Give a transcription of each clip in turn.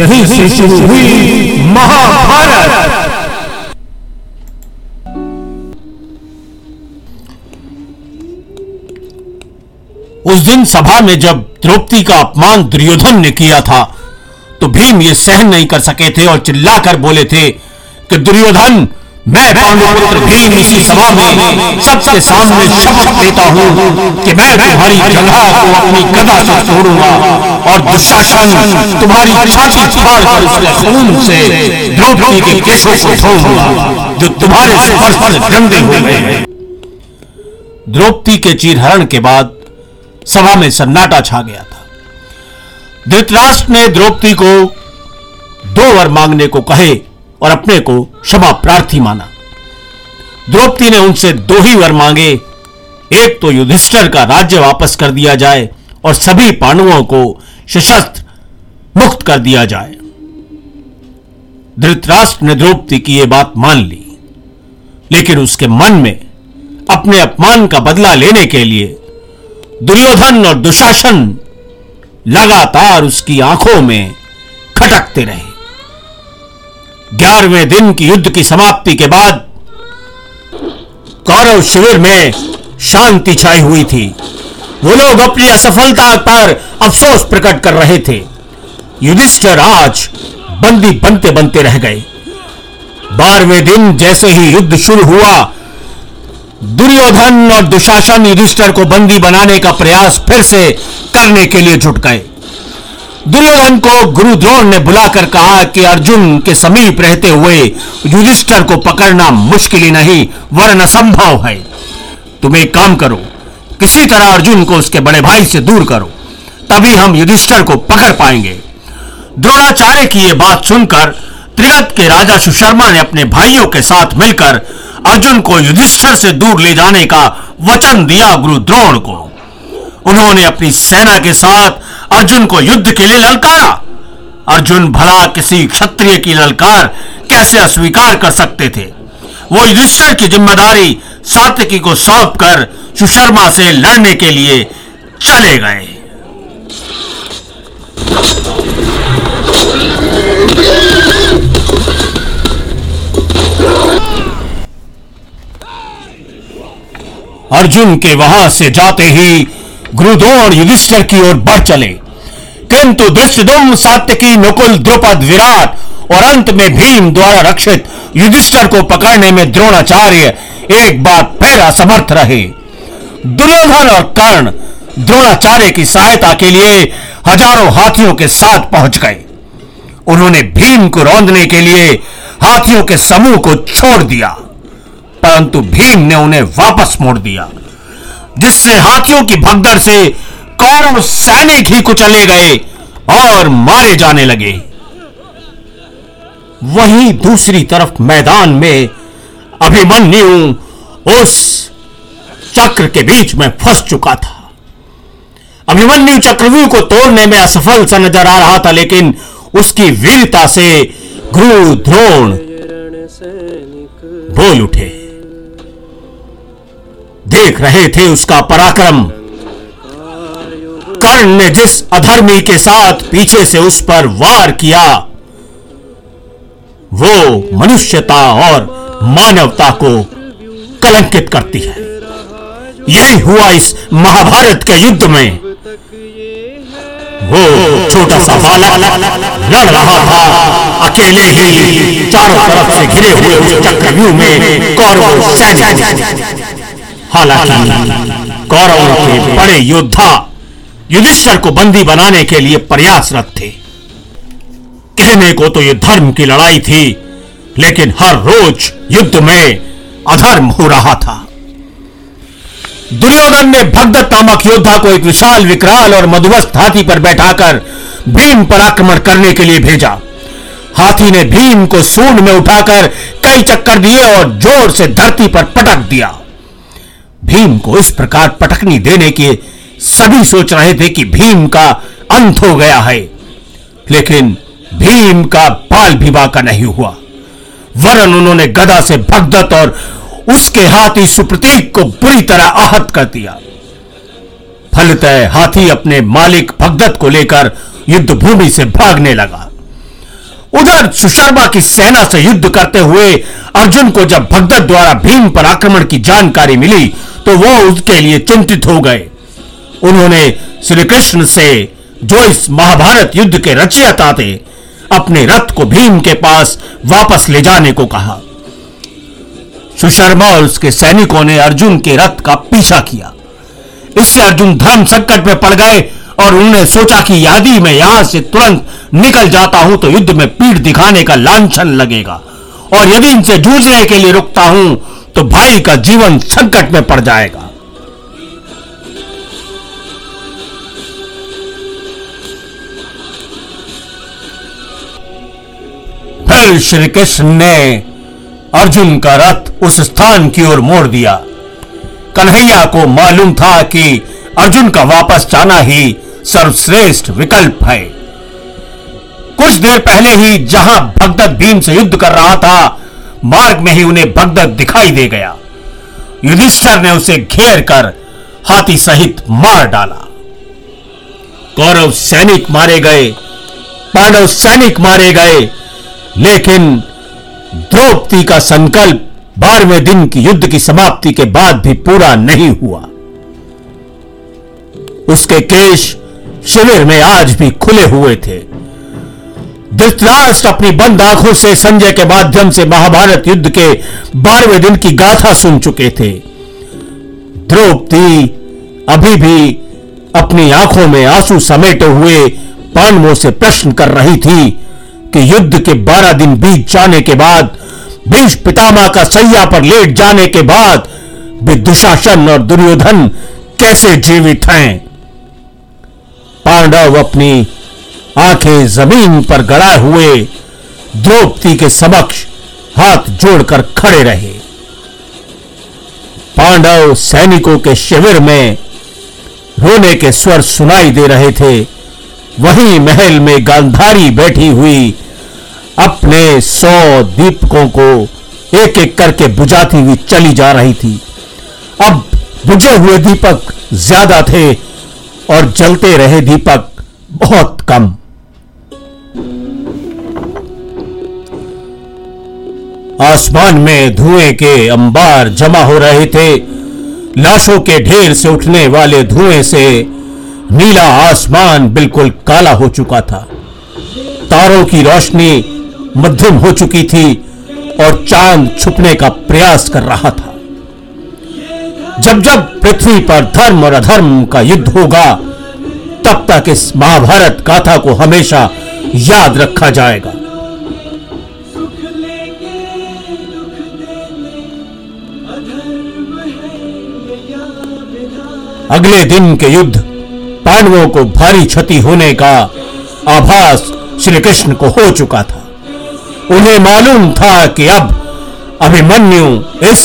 यहीं से शुरू हुई महाभारत। उस दिन सभा में जब द्रौपदी का अपमान दुर्योधन ने किया था तो भीम ये सहन नहीं कर सके थे और चिल्लाकर बोले थे कि दुर्योधन मैं पांडुपुत्र भीम इसी सभा में सबके सामने शपथ लेता हूँ कि मैं तुम्हारी जगह को अपनी गदा से तोड़ूँगा और दुशासन तुम्हारी छाती फाड़ कर उसके खून से द्रौपदी के केशों को धोऊँगा, जो तुम्हारे स्पर्श पर गंदे हुए हैं। द्रौपदी के चीरहरण के बाद सभा में सन्नाटा छा गया था। धृतराष्ट्र ने द्रौपदी को दो वर मांगने को कहे और अपने को क्षमा प्रार्थी माना। द्रौपदी ने उनसे दो ही वर मांगे। एक तो युधिष्ठर का राज्य वापस कर दिया जाए और सभी पांडवों को सशस्त्र मुक्त कर दिया जाए। धृतराष्ट्र ने द्रौपदी की यह बात मान ली। लेकिन उसके मन में अपने अपमान का बदला लेने के लिए दुर्योधन और दुशासन लगातार उसकी आँखों में खटकते रहे। ग्यारहवें दिन की युद्ध की समाप्ति के बाद कौरव शिविर में शांति छाई हुई थी। वो लोग अपनी असफलता पर अफसोस प्रकट कर रहे थे। युधिष्ठर आज बंदी बनते बनते रह गए। बारहवें दिन जैसे ही युद्ध शुरू हुआ, दुर्योधन और दुशासन युधिष्ठर को बंदी बनाने का प्रयास फिर से करने के लिए जुट गए। दुर्योधन को गुरु द्रोण ने बुलाकर कहा कि अर्जुन के समीप रहते हुए युधिष्ठर को पकड़ना मुश्किल ही नहीं, वरन असंभव है। तुम एक काम करो, किसी तरह अर्जुन को उसके बड़े भाई से दूर करो, तभी हम युधिष्ठर को पकड़ पाएँगे। द्रोणाचार्य की यह बात सुनकर त्रिगत के राजा सुशर्मा ने अपने भाइयों के साथ मिलकर अर्जुन को युधिष्ठर से दूर ले जाने का वचन दिया गुरु द्रोण को। उन्होंने अपनी सेना के साथ अर्जुन को युद्ध के लिए ललकारा। अर्जुन भला किसी क्षत्रिय की ललकार कैसे अस्वीकार कर सकते थे? वो युधिष्ठर की ज़िम्मेदारी सात्यकी को सौंप कर सुशर्मा से लड़ने के लिए चले गए। अर्जुन के वहाँ से जाते ही गुरुद्रोण युधिष्ठर की ओर बढ़ चले। किंतु दृष्टुम सात्यकी नकुल, द्रुपद, विराट और अंत में भीम द्वारा रक्षित युधिष्ठर को पकड़ने में द्रोणाचार्य एक बार फिर असमर्थ रहे। दुर्योधन और कर्ण द्रोणाचार्य की सहायता के लिए हज़ारों हाथियों के साथ पहुँच गए। उन्होंने भीम को रौंदने के लिए हाथियों के समूह को छोड़ दिया, परंतु भीम ने उन्हें वापस मोड़ दिया। जिससे हाथियों की भगदड़ से कौरव सैनिक ही कुचले गए और मारे जाने लगे। वहीं दूसरी तरफ़ मैदान में अभिमन्यु उस चक्र के बीच में फंस चुका था। अभिमन्यु चक्रव्यूह को तोड़ने में असफल सा नज़र आ रहा था, लेकिन उसकी वीरता से गुरु द्रोण बोल उठे। देख रहे थे उसका पराक्रम। कर्ण ने जिस अधर्मी के साथ पीछे से उस पर वार किया वो मनुष्यता और मानवता को कलंकित करती है। यही हुआ इस महाभारत के युद्ध में। वो छोटा सा बालक लड़ रहा था अकेले ही चारों तरफ़ से घिरे हुए उस चक्रव्यूह में कौरव सैनिक हालाँकि कौरवों के बड़े योद्धा युधिष्ठर को बंदी बनाने के लिए प्रयासरत थे। कहने को तो यह धर्म की लड़ाई थी, लेकिन हर रोज युद्ध में अधर्म हो रहा था। दुर्योधन ने भगदत्त नामक योद्धा को एक विशाल विकराल और मधुवस्त हाथी पर बैठाकर भीम पर आक्रमण करने के लिए भेजा। हाथी ने भीम को सूंड में उठाकर कई चक्कर दिए और ज़ोर से धरती पर पटक दिया। भीम को इस प्रकार पटकनी देने के सभी सोच रहे थे कि भीम का अंत हो गया है। लेकिन भीम का बाल भी बाका नहीं हुआ। वरन उन्होंने गदा से भगदत्त और उसके हाथी सुप्रतीक को बुरी तरह आहत कर दिया। फलतः हाथी अपने मालिक भगदत्त को लेकर युद्ध भूमि से भागने लगा। उधर सुशर्मा की सेना से युद्ध करते हुए अर्जुन को जब भगदत्त द्वारा भीम पर आक्रमण की जानकारी मिली तो वो उसके लिए चिंतित हो गए। उन्होंने श्री कृष्ण से, जो इस महाभारत युद्ध के रचयिता थे, अपने रथ को भीम के पास वापस ले जाने को कहा। सुशर्मा और उसके सैनिकों ने अर्जुन के रथ का पीछा किया। इससे अर्जुन धर्म संकट में पड़ गए और उन्होंने सोचा कि यदि मैं यहाँ से तुरंत निकल जाता हूँ तो युद्ध में पीठ दिखाने का लांछन लगेगा। और यदि इनसे जूझने के लिए रुकता हूँ तो भाई का जीवन संकट में पड़ जाएगा। फिर श्री कृष्ण ने अर्जुन का रथ उस स्थान की ओर मोड़ दिया। कन्हैया को मालूम था कि अर्जुन का वापस जाना ही सर्वश्रेष्ठ विकल्प है। कुछ देर पहले ही जहाँ भगदत्त भीम से युद्ध कर रहा था मार्ग में ही उन्हें भगदत्त दिखाई दे गया। युधिष्ठर ने उसे घेर कर हाथी सहित मार डाला। कौरव सैनिक मारे गए, पांडव सैनिक मारे गए, लेकिन द्रौपदी का संकल्प बारहवें दिन की युद्ध की समाप्ति के बाद भी पूरा नहीं हुआ। उसके केश शिविर में आज भी खुले हुए थे। धृतराष्ट्र अपनी बंद आँखों से संजय के माध्यम से महाभारत युद्ध के बारहवें दिन की गाथा सुन चुके थे। द्रौपदी अभी भी अपनी आँखों में आँसू समेटे हुए पांडवों से प्रश्न कर रही थी कि युद्ध के बारह दिन बीत जाने के बाद, भीष्म पितामह का सैया पर लेट जाने के बाद भी दुशासन और दुर्योधन कैसे जीवित हैं? पांडव अपनी आँखें ज़मीन पर गड़ाए हुए द्रौपदी के समक्ष हाथ जोड़कर खड़े रहे। पांडव सैनिकों के शिविर में रोने के स्वर सुनाई दे रहे थे। वहीं महल में गांधारी बैठी हुई अपने सौ दीपकों को एक एक करके बुझाती हुई चली जा रही थी। अब बुझे हुए दीपक ज़्यादा थे और जलते रहे दीपक बहुत कम। आसमान में धुएँ के अंबार जमा हो रहे थे। लाशों के ढेर से उठने वाले धुएँ से नीला आसमान बिल्कुल काला हो चुका था। तारों की रोशनी मध्यम हो चुकी थी और चाँद छुपने का प्रयास कर रहा था। जब जब पृथ्वी पर धर्म और अधर्म का युद्ध होगा, तब तक इस महाभारत गाथा को हमेशा याद रखा जाएगा। अगले दिन के युद्ध, पांडवों को भारी क्षति होने का आभास श्री कृष्ण को हो चुका था। उन्हें मालूम था कि अब अभिमन्यु इस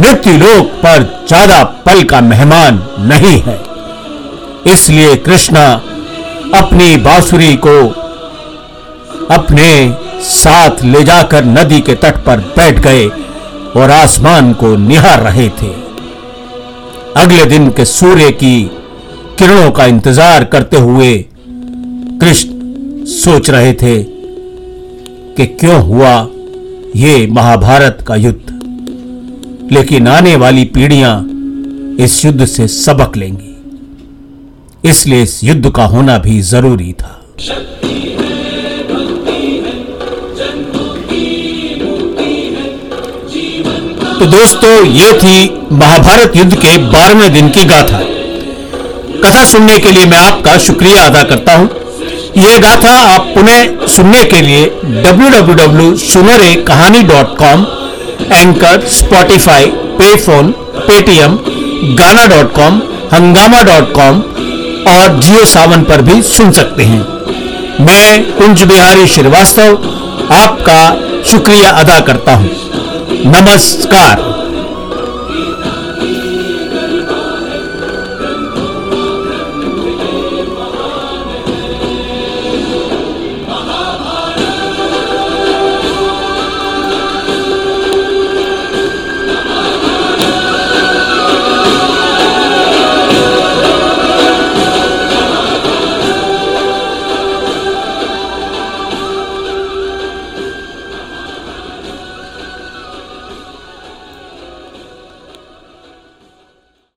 मृत्यु लोक पर ज़्यादा पल का मेहमान नहीं है। इसलिए कृष्णा अपनी बांसुरी को अपने साथ ले जाकर नदी के तट पर बैठ गए और आसमान को निहार रहे थे। अगले दिन के सूर्य की किरणों का इंतज़ार करते हुए कृष्ण सोच रहे थे कि क्यों हुआ ये महाभारत का युद्ध। लेकिन आने वाली पीढ़ियाँ इस युद्ध से सबक लेंगी। इसलिए इस युद्ध का होना भी ज़रूरी था। तो दोस्तों, ये थी महाभारत युद्ध के बारहवें दिन की गाथा। कथा सुनने के लिए मैं आपका शुक्रिया अदा करता हूँ। यह गाथा आप पुनः सुनने के लिए www.सुनरे anchor Spotify पेफोन Paytm Gaana dot com Hungama dot com और जियो सावन पर भी सुन सकते हैं। मैं कुंज बिहारी श्रीवास्तव, आपका शुक्रिया अदा करता हूँ। नमस्कार।